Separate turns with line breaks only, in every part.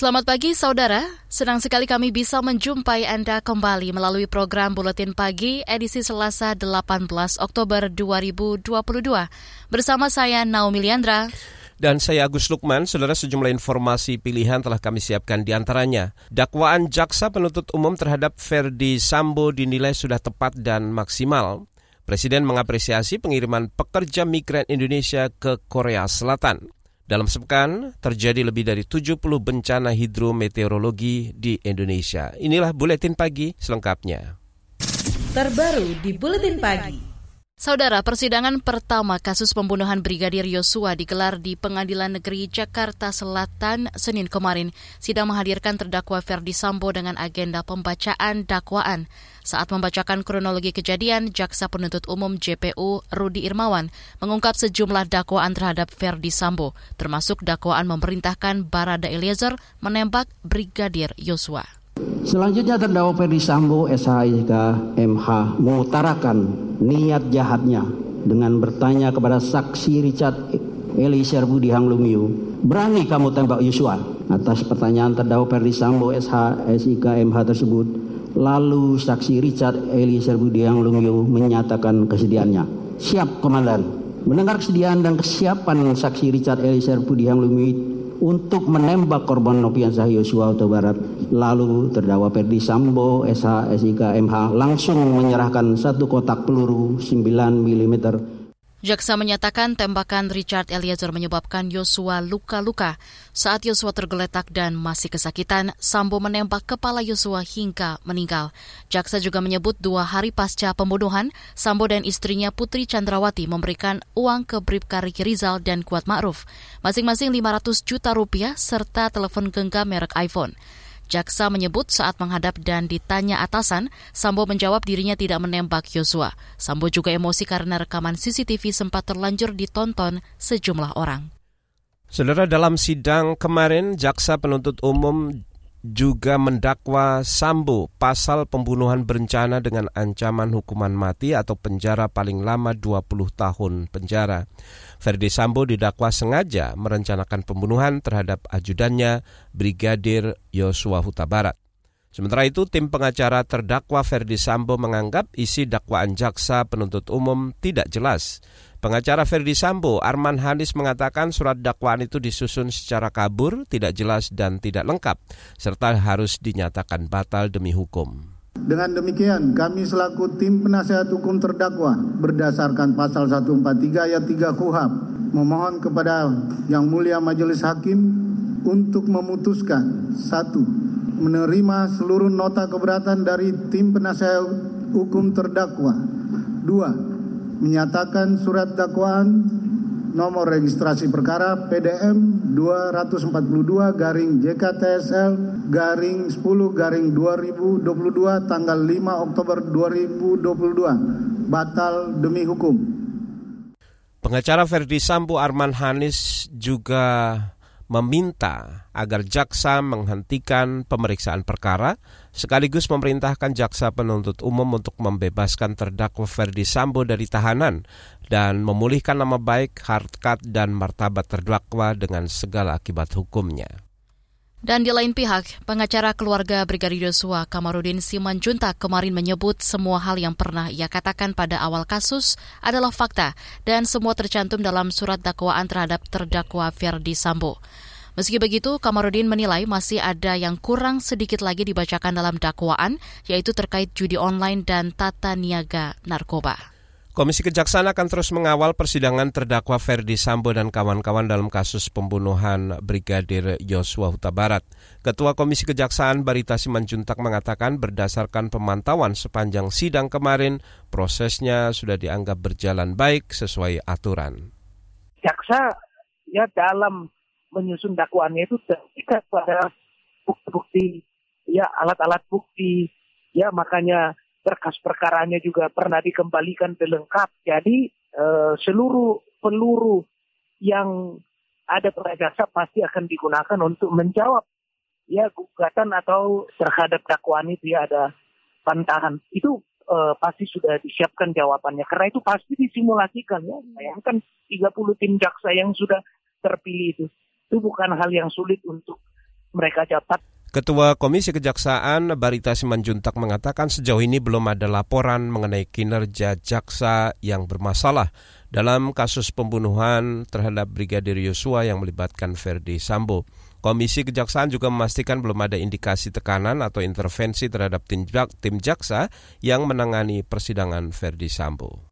Selamat pagi saudara, senang sekali kami bisa menjumpai Anda kembali melalui program Buletin Pagi edisi Selasa 18 Oktober 2022. Bersama saya Naomi Liandra.
Dan saya Agus Lukman, saudara sejumlah informasi pilihan telah kami siapkan di antaranya. Dakwaan jaksa penuntut umum terhadap Ferdi Sambo dinilai sudah tepat dan maksimal. Presiden mengapresiasi pengiriman pekerja migran Indonesia ke Korea Selatan. Dalam sepekan, terjadi lebih dari 70 bencana hidrometeorologi di Indonesia. Inilah Buletin Pagi selengkapnya.
Terbaru di Buletin Pagi. Saudara, persidangan pertama kasus pembunuhan Brigadir Yosua digelar di Pengadilan Negeri Jakarta Selatan Senin kemarin. Sidang menghadirkan terdakwa Ferdi Sambo dengan agenda pembacaan dakwaan. Saat membacakan kronologi kejadian, Jaksa Penuntut Umum JPU Rudi Irmawan mengungkap sejumlah dakwaan terhadap Ferdi Sambo, termasuk dakwaan memerintahkan Barada Eliezer menembak Brigadir Yosua.
Selanjutnya terdakwa Ferdi Sambo SHIK MH mengutarakan niat jahatnya dengan bertanya kepada saksi Richard Elisir Budi Lumiu, berani kamu tembak Yosua? Atas pertanyaan terdakwa Ferdi Sambo SH SIK MH tersebut, lalu saksi Richard Elisir Budi Lumiu menyatakan kesediaannya. Siap komandan. Mendengar kesediaan dan kesiapan saksi Richard Elisir Budi Lumiu untuk menembak korban Nopiansyah Yosua Huta Barat. Lalu terdakwa Perdi Sambo, SH, SIK, MH langsung menyerahkan satu kotak peluru 9 mm
Jaksa menyatakan tembakan Richard Eliezer menyebabkan Yosua luka-luka. Saat Yosua tergeletak dan masih kesakitan, Sambo menembak kepala Yosua hingga meninggal. Jaksa juga menyebut dua hari pasca pembunuhan, Sambo dan istrinya Putri Chandrawati memberikan uang ke Bribka Riki Rizal dan Kuat Ma'ruf, masing-masing 500 juta rupiah serta telepon genggam merek iPhone. Jaksa menyebut saat menghadap dan ditanya atasan, Sambo menjawab dirinya tidak menembak Yosua. Sambo juga emosi karena rekaman CCTV sempat terlanjur ditonton sejumlah orang.
Saudara dalam sidang kemarin, jaksa penuntut umum juga mendakwa Sambo pasal pembunuhan berencana dengan ancaman hukuman mati atau penjara paling lama 20 tahun penjara. Ferdi Sambo didakwa sengaja merencanakan pembunuhan terhadap ajudannya Brigadir Yosua Huta Barat. Sementara itu, tim pengacara terdakwa Ferdi Sambo menganggap isi dakwaan jaksa penuntut umum tidak jelas. Pengacara Ferdi Sambo, Arman Hanis mengatakan surat dakwaan itu disusun secara kabur, tidak jelas dan tidak lengkap, serta harus dinyatakan batal demi hukum.
Dengan demikian, kami selaku tim penasehat hukum terdakwa berdasarkan pasal 143 ayat 3 KUHAP memohon kepada Yang Mulia Majelis Hakim untuk memutuskan satu menerima seluruh nota keberatan dari tim penasehat hukum terdakwa. Dua, menyatakan surat dakwaan nomor registrasi perkara PDM 242 garing JKTSL garing 10 garing 2022 tanggal 5 Oktober 2022 batal demi hukum.
Pengacara Ferdi Sambo Arman Hanis juga meminta agar jaksa menghentikan pemeriksaan perkara sekaligus memerintahkan jaksa penuntut umum untuk membebaskan terdakwa Ferdi Sambo dari tahanan dan memulihkan nama baik, harkat, dan martabat terdakwa dengan segala akibat hukumnya.
Dan di lain pihak, pengacara keluarga Brigadir Yosua Kamarudin Simanjuntak kemarin menyebut semua hal yang pernah ia katakan pada awal kasus adalah fakta dan semua tercantum dalam surat dakwaan terhadap terdakwa Ferdi Sambo. Meski begitu, Kamarudin menilai masih ada yang kurang sedikit lagi dibacakan dalam dakwaan, yaitu terkait judi online dan tata niaga narkoba.
Komisi Kejaksaan akan terus mengawal persidangan terdakwa Ferdi Sambo dan kawan-kawan dalam kasus pembunuhan Brigadir Yosua Huta Barat. Ketua Komisi Kejaksaan Barita Simanjuntak mengatakan berdasarkan pemantauan sepanjang sidang kemarin, prosesnya sudah dianggap berjalan baik sesuai aturan.
Jaksa ya dalam menyusun dakwaannya itu terikat pada bukti-bukti, ya alat-alat bukti, ya makanya berkas perkaranya juga pernah dikembalikan lengkap. Jadi uh, seluruh peluru yang ada pada jasa pasti akan digunakan untuk menjawab ya gugatan atau terhadap dakwaan itu ya ada pantangan. Itu uh, pasti sudah disiapkan jawabannya. Karena itu pasti disimulasikan ya. Bayangkan 30 tim jaksa yang sudah terpilih itu. Itu bukan hal yang sulit untuk mereka dapat
Ketua Komisi Kejaksaan Barita Simanjuntak mengatakan sejauh ini belum ada laporan mengenai kinerja jaksa yang bermasalah dalam kasus pembunuhan terhadap Brigadir Yosua yang melibatkan Ferdi Sambo. Komisi Kejaksaan juga memastikan belum ada indikasi tekanan atau intervensi terhadap tim jaksa yang menangani persidangan Ferdi Sambo.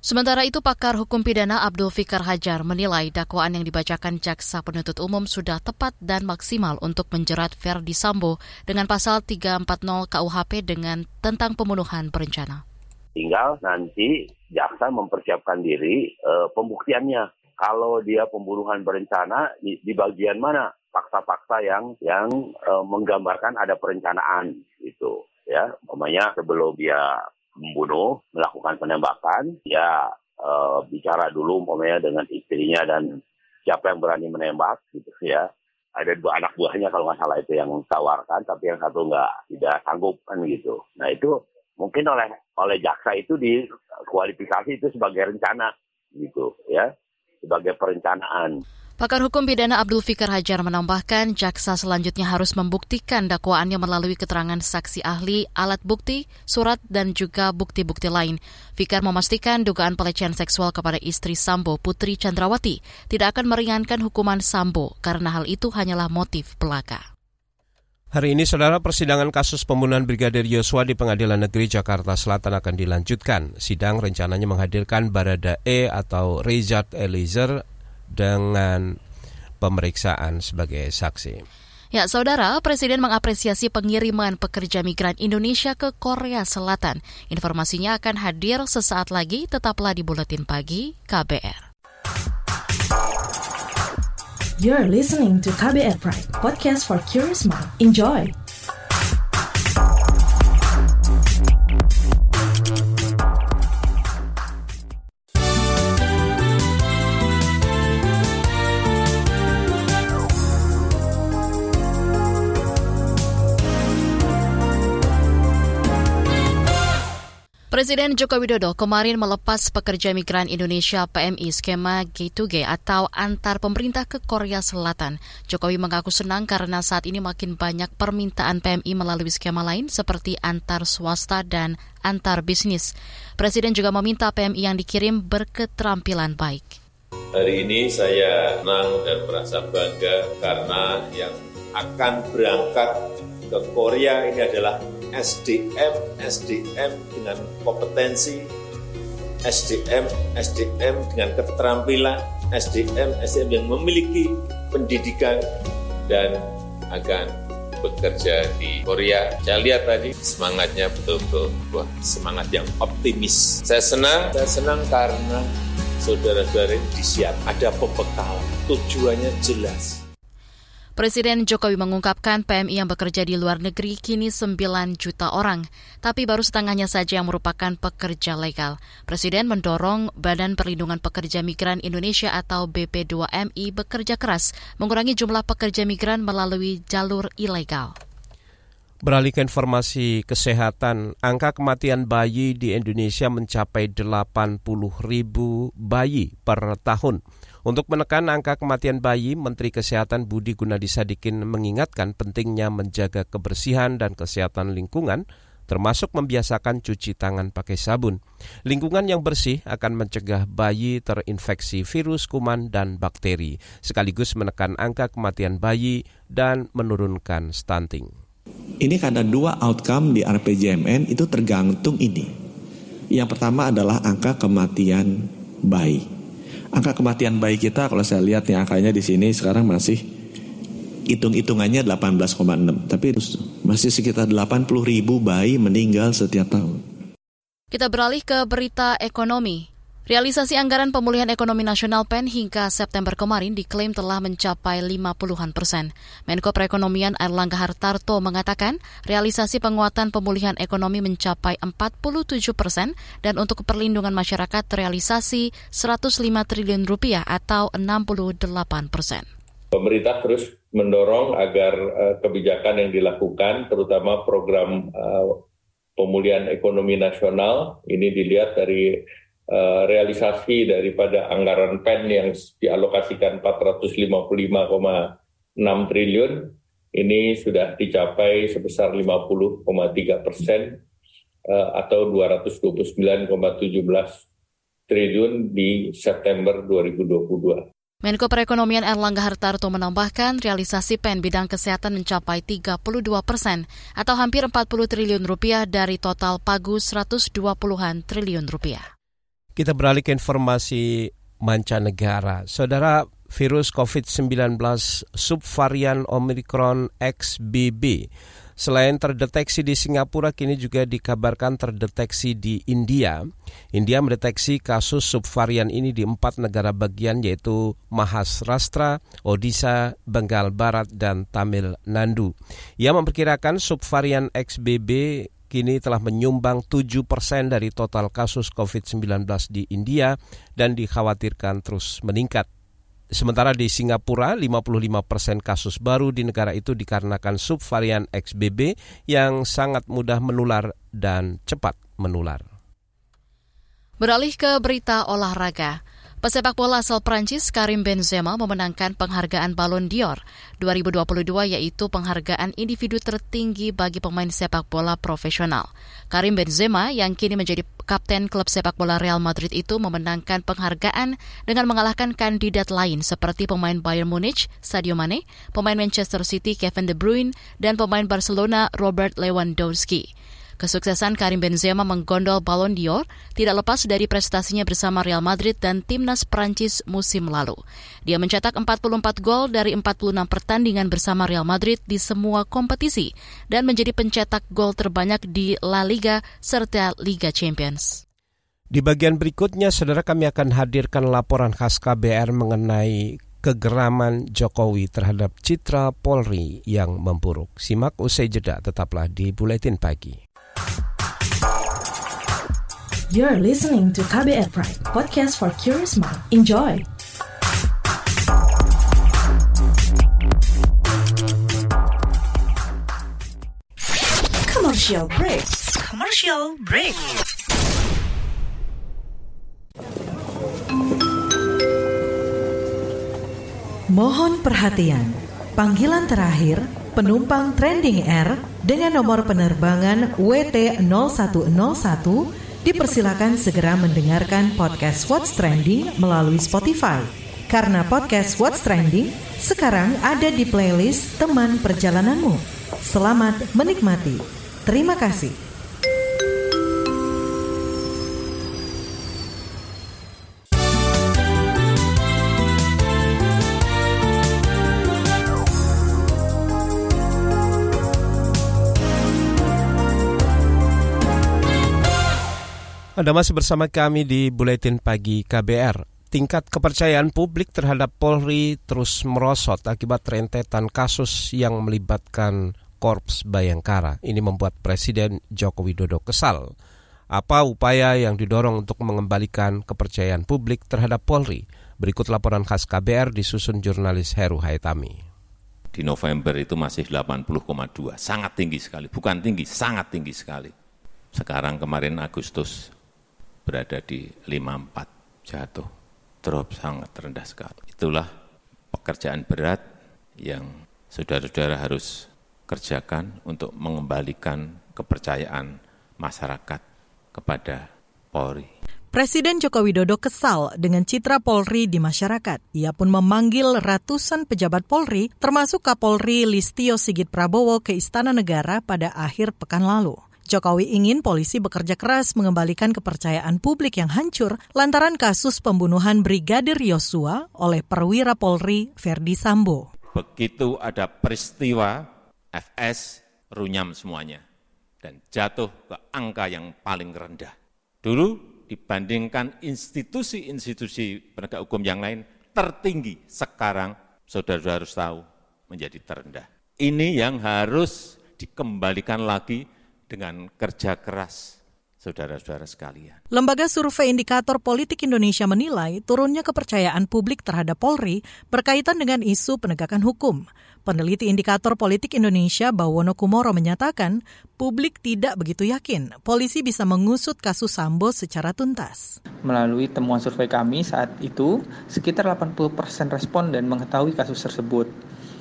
Sementara itu, pakar hukum pidana Abdul Fikar Hajar menilai dakwaan yang dibacakan jaksa penuntut umum sudah tepat dan maksimal untuk menjerat Verdi Sambo dengan pasal 340 KUHP dengan tentang pembunuhan berencana.
Tinggal nanti jaksa mempersiapkan diri e, pembuktiannya. Kalau dia pembunuhan berencana di, di bagian mana fakta-fakta yang yang e, menggambarkan ada perencanaan itu ya. Umpamanya sebelum dia membunuh, melakukan penembakan, ya e, bicara dulu umpamanya dengan istrinya dan siapa yang berani menembak gitu ya. Ada dua anak buahnya kalau nggak salah itu yang tawarkan, tapi yang satu nggak tidak sanggup kan gitu. Nah itu mungkin oleh oleh jaksa itu dikualifikasi itu sebagai rencana gitu ya, sebagai perencanaan.
Pakar hukum pidana Abdul Fikar Hajar menambahkan jaksa selanjutnya harus membuktikan dakwaannya melalui keterangan saksi ahli, alat bukti, surat, dan juga bukti-bukti lain. Fikar memastikan dugaan pelecehan seksual kepada istri Sambo, Putri Chandrawati, tidak akan meringankan hukuman Sambo karena hal itu hanyalah motif belaka.
Hari ini, saudara, persidangan kasus pembunuhan Brigadir Yosua di Pengadilan Negeri Jakarta Selatan akan dilanjutkan. Sidang rencananya menghadirkan Barada E atau Rizat Eliezer dengan pemeriksaan sebagai saksi.
Ya, saudara, Presiden mengapresiasi pengiriman pekerja migran Indonesia ke Korea Selatan. Informasinya akan hadir sesaat lagi, tetaplah di Buletin Pagi KBR.
You're listening to KBR Pride, podcast for curious mind. Enjoy!
Presiden Joko Widodo kemarin melepas pekerja migran Indonesia PMI skema G2G atau antar pemerintah ke Korea Selatan. Jokowi mengaku senang karena saat ini makin banyak permintaan PMI melalui skema lain seperti antar swasta dan antar bisnis. Presiden juga meminta PMI yang dikirim berketerampilan baik.
Hari ini saya senang dan merasa bangga karena yang akan berangkat ke Korea ini adalah SDM, SDM dengan kompetensi, SDM, SDM dengan keterampilan, SDM, SDM yang memiliki pendidikan dan akan bekerja di Korea. Saya lihat tadi semangatnya betul-betul wah, semangat yang optimis. Saya senang, saya senang karena saudara-saudara disiap, ada pembekalan, tujuannya jelas
Presiden Jokowi mengungkapkan PMI yang bekerja di luar negeri kini 9 juta orang, tapi baru setengahnya saja yang merupakan pekerja legal. Presiden mendorong Badan Perlindungan Pekerja Migran Indonesia atau BP2MI bekerja keras mengurangi jumlah pekerja migran melalui jalur ilegal.
Beralih ke informasi kesehatan, angka kematian bayi di Indonesia mencapai 80 ribu bayi per tahun. Untuk menekan angka kematian bayi, Menteri Kesehatan Budi Gunadi Sadikin mengingatkan pentingnya menjaga kebersihan dan kesehatan lingkungan, termasuk membiasakan cuci tangan pakai sabun. Lingkungan yang bersih akan mencegah bayi terinfeksi virus, kuman, dan bakteri, sekaligus menekan angka kematian bayi dan menurunkan stunting.
Ini karena dua outcome di RPJMN itu tergantung ini. Yang pertama adalah angka kematian bayi. Angka kematian bayi kita kalau saya lihat nih angkanya di sini sekarang masih hitung-hitungannya 18,6 tapi masih sekitar 80 ribu bayi meninggal setiap tahun.
Kita beralih ke berita ekonomi. Realisasi anggaran pemulihan ekonomi nasional PEN hingga September kemarin diklaim telah mencapai 50-an persen. Menko Perekonomian Erlangga Hartarto mengatakan realisasi penguatan pemulihan ekonomi mencapai 47 persen dan untuk perlindungan masyarakat realisasi 105 triliun rupiah atau 68 persen.
Pemerintah terus mendorong agar uh, kebijakan yang dilakukan, terutama program uh, pemulihan ekonomi nasional, ini dilihat dari Eh, realisasi daripada anggaran PEN yang dialokasikan 455,6 triliun ini sudah dicapai sebesar 50,3 persen uh, atau 229,17 triliun di September 2022.
Menko Perekonomian Erlangga Hartarto menambahkan realisasi PEN bidang kesehatan mencapai 32 persen atau hampir 40 triliun rupiah dari total pagu 120-an triliun rupiah.
Kita beralih ke informasi mancanegara. Saudara, virus COVID-19 subvarian Omicron XBB Selain terdeteksi di Singapura, kini juga dikabarkan terdeteksi di India. India mendeteksi kasus subvarian ini di empat negara bagian yaitu Maharashtra, Odisha, Bengal Barat, dan Tamil Nadu. Ia memperkirakan subvarian XBB kini telah menyumbang 7 persen dari total kasus COVID-19 di India dan dikhawatirkan terus meningkat. Sementara di Singapura, 55 persen kasus baru di negara itu dikarenakan subvarian XBB yang sangat mudah menular dan cepat menular.
Beralih ke berita olahraga. Pesepak bola asal Prancis Karim Benzema memenangkan penghargaan Ballon d'Or 2022 yaitu penghargaan individu tertinggi bagi pemain sepak bola profesional. Karim Benzema yang kini menjadi kapten klub sepak bola Real Madrid itu memenangkan penghargaan dengan mengalahkan kandidat lain seperti pemain Bayern Munich Sadio Mane, pemain Manchester City Kevin De Bruyne, dan pemain Barcelona Robert Lewandowski. Kesuksesan Karim Benzema menggondol Ballon d'Or tidak lepas dari prestasinya bersama Real Madrid dan timnas Prancis musim lalu. Dia mencetak 44 gol dari 46 pertandingan bersama Real Madrid di semua kompetisi dan menjadi pencetak gol terbanyak di La Liga serta Liga Champions.
Di bagian berikutnya, saudara kami akan hadirkan laporan khas KBR mengenai kegeraman Jokowi terhadap citra Polri yang memburuk. Simak usai jeda, tetaplah di Buletin Pagi.
You're listening to KBR Pride, podcast for curious mind. Enjoy! Commercial break. Commercial break. Mohon perhatian. Panggilan terakhir penumpang Trending Air dengan nomor penerbangan WT0101 dipersilakan segera mendengarkan podcast What's Trending melalui Spotify. Karena podcast What's Trending sekarang ada di playlist teman perjalananmu. Selamat menikmati. Terima kasih.
Anda masih bersama kami di Buletin Pagi KBR. Tingkat kepercayaan publik terhadap Polri terus merosot akibat rentetan kasus yang melibatkan Korps Bayangkara. Ini membuat Presiden Joko Widodo kesal. Apa upaya yang didorong untuk mengembalikan kepercayaan publik terhadap Polri? Berikut laporan khas KBR disusun jurnalis Heru Haitami.
Di November itu masih 80,2, sangat tinggi sekali. Bukan tinggi, sangat tinggi sekali. Sekarang kemarin Agustus berada di 54 jatuh, drop sangat rendah sekali. Itulah pekerjaan berat yang saudara-saudara harus kerjakan untuk mengembalikan kepercayaan masyarakat kepada Polri.
Presiden Joko Widodo kesal dengan citra Polri di masyarakat. Ia pun memanggil ratusan pejabat Polri, termasuk Kapolri Listio Sigit Prabowo ke Istana Negara pada akhir pekan lalu. Jokowi ingin polisi bekerja keras mengembalikan kepercayaan publik yang hancur lantaran kasus pembunuhan Brigadir Yosua oleh perwira Polri Verdi Sambo.
Begitu ada peristiwa, FS runyam semuanya dan jatuh ke angka yang paling rendah. Dulu dibandingkan institusi-institusi penegak hukum yang lain tertinggi, sekarang saudara-saudara harus tahu menjadi terendah. Ini yang harus dikembalikan lagi dengan kerja keras saudara-saudara sekalian.
Lembaga Survei Indikator Politik Indonesia menilai turunnya kepercayaan publik terhadap Polri berkaitan dengan isu penegakan hukum. Peneliti Indikator Politik Indonesia Bawono Kumoro menyatakan publik tidak begitu yakin polisi bisa mengusut kasus Sambo secara tuntas.
Melalui temuan survei kami saat itu, sekitar 80 persen responden mengetahui kasus tersebut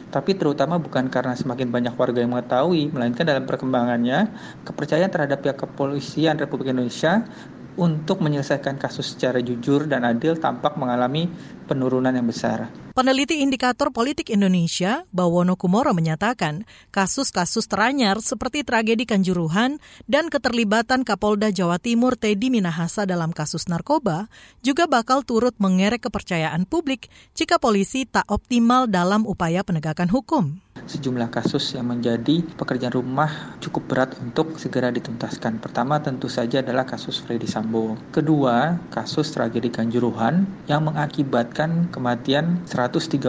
tapi terutama bukan karena semakin banyak warga yang mengetahui, melainkan dalam perkembangannya kepercayaan terhadap pihak kepolisian Republik Indonesia untuk menyelesaikan kasus secara jujur dan adil tampak mengalami penurunan yang besar.
Peneliti Indikator Politik Indonesia, Bawono Kumoro menyatakan, kasus-kasus teranyar seperti tragedi Kanjuruhan dan keterlibatan Kapolda Jawa Timur Teddy Minahasa dalam kasus narkoba juga bakal turut mengerek kepercayaan publik jika polisi tak optimal dalam upaya penegakan hukum
sejumlah kasus yang menjadi pekerjaan rumah cukup berat untuk segera dituntaskan. Pertama tentu saja adalah kasus Freddy Sambo. Kedua, kasus tragedi Kanjuruhan yang mengakibatkan kematian 132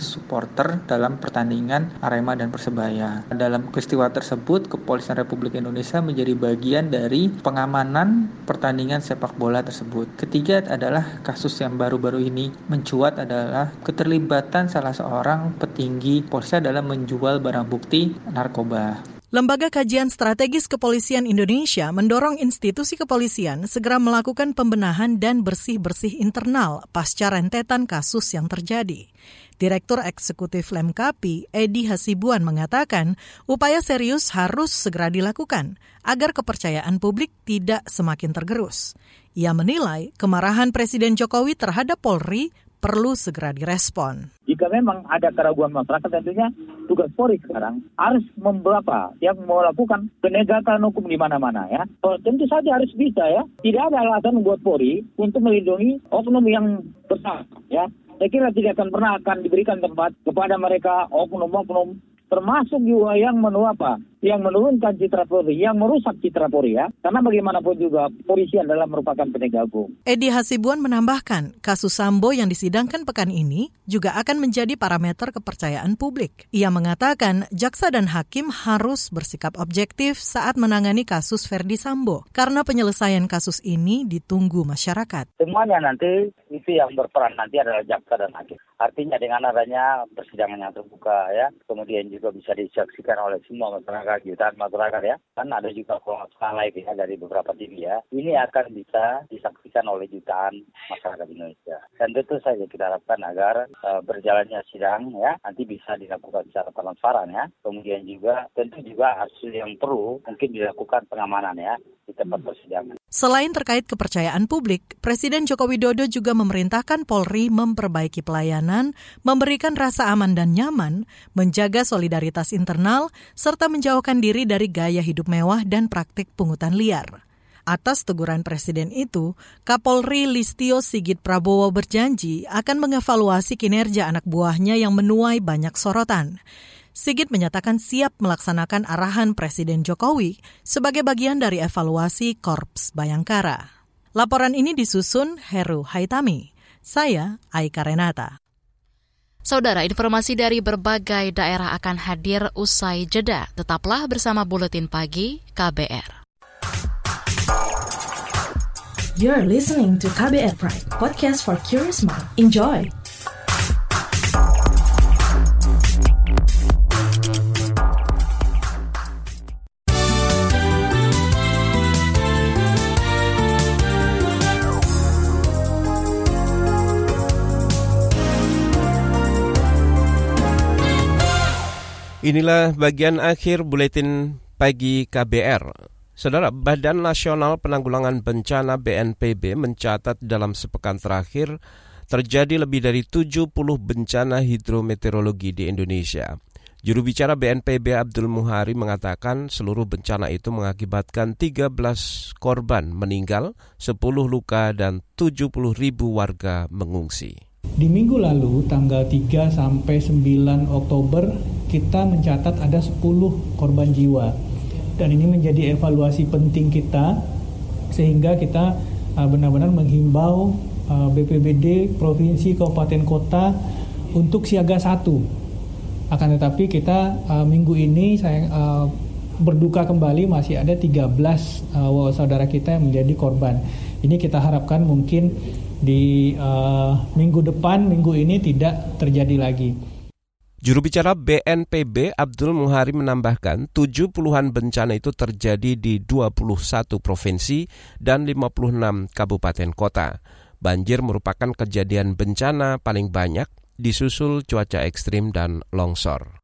supporter dalam pertandingan Arema dan Persebaya. Dalam peristiwa tersebut, Kepolisian Republik Indonesia menjadi bagian dari pengamanan pertandingan sepak bola tersebut. Ketiga adalah kasus yang baru-baru ini mencuat adalah keterlibatan salah seorang petinggi polisi dalam menjual barang bukti narkoba.
Lembaga Kajian Strategis Kepolisian Indonesia mendorong institusi kepolisian segera melakukan pembenahan dan bersih-bersih internal pasca rentetan kasus yang terjadi. Direktur Eksekutif Lemkapi, Edi Hasibuan mengatakan, upaya serius harus segera dilakukan agar kepercayaan publik tidak semakin tergerus. Ia menilai kemarahan Presiden Jokowi terhadap Polri perlu segera direspon.
Jika memang ada keraguan masyarakat tentunya tugas Polri sekarang harus memberapa yang melakukan penegakan hukum di mana-mana ya. Oh, tentu saja harus bisa ya. Tidak ada alasan buat Polri untuk melindungi oknum yang besar ya. Saya kira tidak akan pernah akan diberikan tempat kepada mereka oknum-oknum termasuk juga yang menu apa? Yang menurunkan citra Polri, yang merusak citra Polri ya. Karena bagaimanapun juga polisi adalah merupakan penegak hukum.
Edi Hasibuan menambahkan, kasus Sambo yang disidangkan pekan ini juga akan menjadi parameter kepercayaan publik. Ia mengatakan jaksa dan hakim harus bersikap objektif saat menangani kasus Verdi Sambo karena penyelesaian kasus ini ditunggu masyarakat.
Semuanya nanti itu yang berperan nanti adalah jaksa dan hakim. Artinya dengan adanya persidangan yang terbuka ya, kemudian juga bisa disaksikan oleh semua masyarakat masyarakat, jutaan masyarakat ya. Kan ada juga kalau live ya dari beberapa TV ya. Ini akan bisa disaksikan oleh jutaan masyarakat Indonesia. Dan tentu saja kita harapkan agar uh, berjalannya sidang ya nanti bisa dilakukan secara transparan ya. Kemudian juga tentu juga hasil yang perlu mungkin dilakukan pengamanan ya di tempat persidangan.
Selain terkait kepercayaan publik, Presiden Joko Widodo juga memerintahkan Polri memperbaiki pelayanan, memberikan rasa aman dan nyaman, menjaga solidaritas internal, serta menjauhkan diri dari gaya hidup mewah dan praktik pungutan liar. Atas teguran Presiden itu, Kapolri Listio Sigit Prabowo berjanji akan mengevaluasi kinerja anak buahnya yang menuai banyak sorotan. Sigit menyatakan siap melaksanakan arahan Presiden Jokowi sebagai bagian dari evaluasi Korps Bayangkara. Laporan ini disusun Heru Haitami. Saya Aika Renata.
Saudara, informasi dari berbagai daerah akan hadir usai jeda. Tetaplah bersama Buletin Pagi KBR.
You're listening to KBR Pride, podcast for curious mind. Enjoy!
Inilah bagian akhir buletin pagi KBR. Saudara, Badan Nasional Penanggulangan Bencana BNPB mencatat dalam sepekan terakhir terjadi lebih dari 70 bencana hidrometeorologi di Indonesia. Juru bicara BNPB Abdul Muhari mengatakan seluruh bencana itu mengakibatkan 13 korban meninggal, 10 luka dan 70 ribu warga mengungsi.
Di minggu lalu tanggal 3 sampai 9 Oktober kita mencatat ada 10 korban jiwa. Dan ini menjadi evaluasi penting kita sehingga kita uh, benar-benar menghimbau uh, BPBD provinsi kabupaten kota untuk siaga satu akan tetapi kita uh, minggu ini saya berduka kembali masih ada 13 uh, saudara kita yang menjadi korban. Ini kita harapkan mungkin di uh, minggu depan, minggu ini tidak terjadi lagi.
Juru bicara BNPB Abdul Muhari menambahkan, tujuh puluhan bencana itu terjadi di 21 provinsi dan 56 kabupaten kota. Banjir merupakan kejadian bencana paling banyak disusul cuaca ekstrim dan longsor.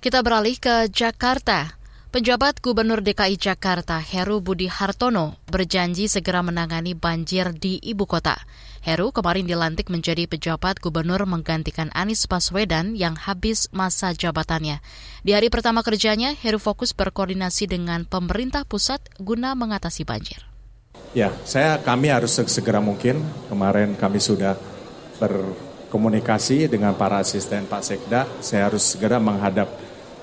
Kita beralih ke Jakarta. Penjabat Gubernur DKI Jakarta Heru Budi Hartono berjanji segera menangani banjir di ibu kota. Heru kemarin dilantik menjadi pejabat gubernur menggantikan Anies Baswedan yang habis masa jabatannya. Di hari pertama kerjanya, Heru fokus berkoordinasi dengan pemerintah pusat guna mengatasi banjir.
Ya, saya kami harus segera mungkin. Kemarin kami sudah ber komunikasi dengan para asisten Pak Sekda, saya harus segera menghadap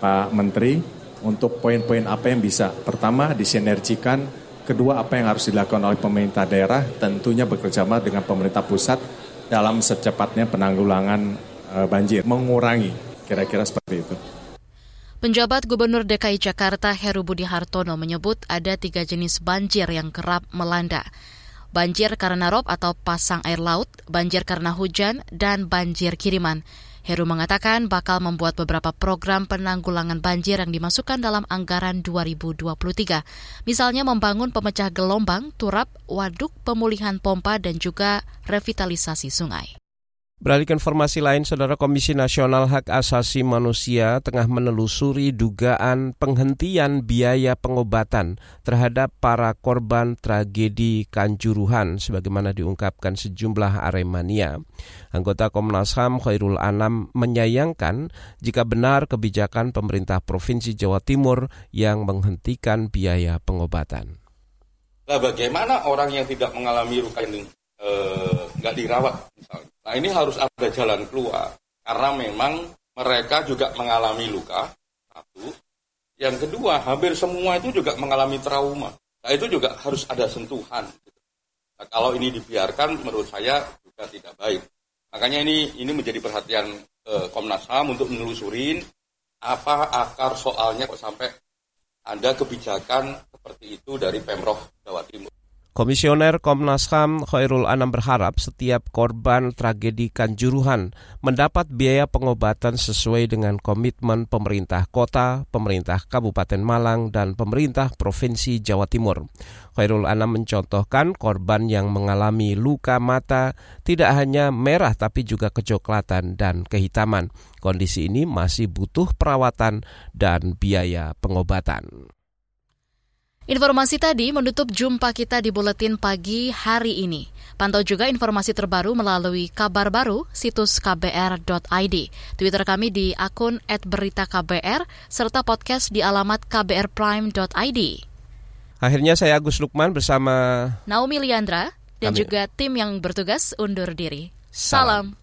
Pak Menteri untuk poin-poin apa yang bisa. Pertama, disinergikan. Kedua, apa yang harus dilakukan oleh pemerintah daerah, tentunya bekerjasama dengan pemerintah pusat dalam secepatnya penanggulangan uh, banjir, mengurangi kira-kira seperti itu.
Penjabat Gubernur DKI Jakarta Heru Budi Hartono menyebut ada tiga jenis banjir yang kerap melanda banjir karena rob atau pasang air laut, banjir karena hujan, dan banjir kiriman. Heru mengatakan bakal membuat beberapa program penanggulangan banjir yang dimasukkan dalam anggaran 2023. Misalnya membangun pemecah gelombang, turap, waduk, pemulihan pompa, dan juga revitalisasi sungai.
Beralih ke informasi lain, Saudara Komisi Nasional Hak Asasi Manusia tengah menelusuri dugaan penghentian biaya pengobatan terhadap para korban tragedi Kanjuruhan sebagaimana diungkapkan sejumlah Aremania. Anggota Komnas HAM Khairul Anam menyayangkan jika benar kebijakan pemerintah Provinsi Jawa Timur yang menghentikan biaya pengobatan.
Nah, bagaimana orang yang tidak mengalami luka ini eh, nggak dirawat misalnya? Nah ini harus ada jalan keluar karena memang mereka juga mengalami luka satu. Yang kedua hampir semua itu juga mengalami trauma. Nah itu juga harus ada sentuhan. Nah, kalau ini dibiarkan menurut saya juga tidak baik. Makanya ini ini menjadi perhatian eh, Komnas HAM untuk menelusurin apa akar soalnya kok sampai ada kebijakan seperti itu dari Pemprov Jawa Timur.
Komisioner Komnas HAM Khairul Anam berharap setiap korban tragedi Kanjuruhan mendapat biaya pengobatan sesuai dengan komitmen pemerintah kota, pemerintah Kabupaten Malang, dan pemerintah Provinsi Jawa Timur. Khairul Anam mencontohkan korban yang mengalami luka mata tidak hanya merah tapi juga kecoklatan dan kehitaman. Kondisi ini masih butuh perawatan dan biaya pengobatan.
Informasi tadi menutup jumpa kita di Buletin Pagi hari ini. Pantau juga informasi terbaru melalui kabar baru situs kbr.id, Twitter kami di akun @beritaKBR, serta podcast di alamat kbrprime.id.
Akhirnya saya Agus Lukman bersama
Naomi Liandra dan Amin. juga tim yang bertugas undur diri. Salam. Salam.